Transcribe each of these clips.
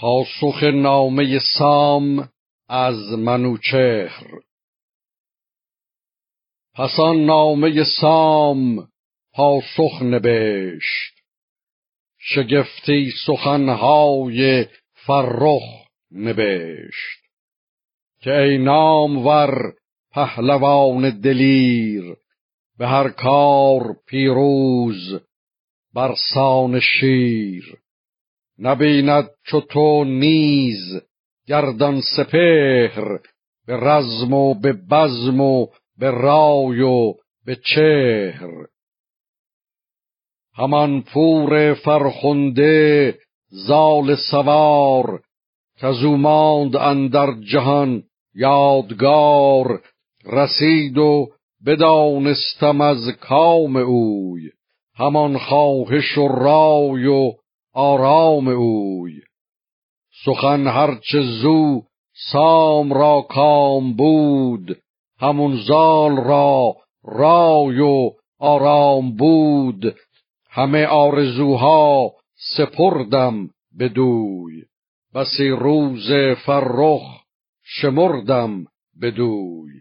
پاسخ نامه سام از منوچهر. پس آن نامه سام پاسخ نبشت. شگفتی سخنهای فرخ نبشت. که ای نامور پهلوان دلیر به هر کار پیروز برسان شیر. نبیند چو تو نیز گردان سپهر به رزم و به بزم و به رای و به چهر. همان پور فرخنده زال سوار کزو ماند اندر جهان یادگار رسید و بدانستم از کام اوی همان خواهش و رای و آرام اوی. سخن هرچه زو سام را کام بود همون زال را رای و آرام بود. همه آرزوها سپردم بدوی بسی روز فرخ شمردم بدوی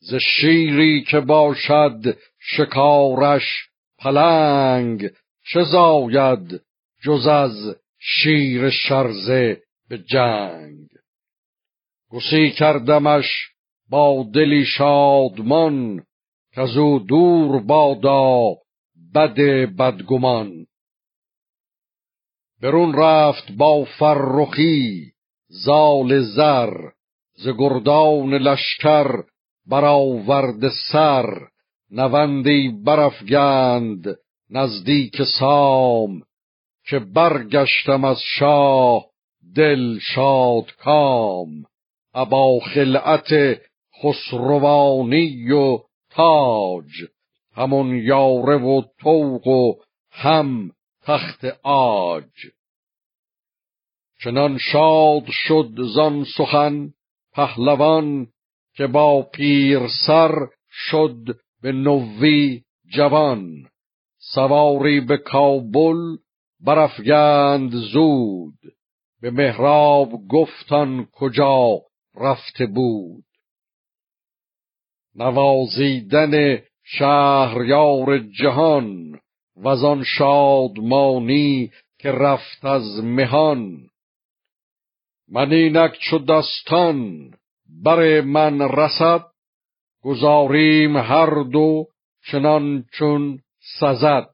ز شیری که باشد شکارش پلنگ چه زاید جز از شیر شرزه به جنگ. گسی کردمش با دلی شادمان که او دور بادا بد بدگمان. برون رفت با فرخی زال زر ز گردان لشکر برآورد سر. نوندی برافگند نزدیک سام که برگشتم از شاه دل شاد کام. ابا خلعت خسروانی و تاج. همون یاره و توق و هم تخت آج چنان شاد شد زان سخن پهلوان که با پیر سر شد به نوی جوان. سواری به کابل برافگند زود. به مهراب گفتان کجا رفته بود. نوازیدن شهریار جهان و آن شادمانی که رفت از مهان. من اینک چو دستان بر من رسد گذاریم هر دو چنان چون سزد.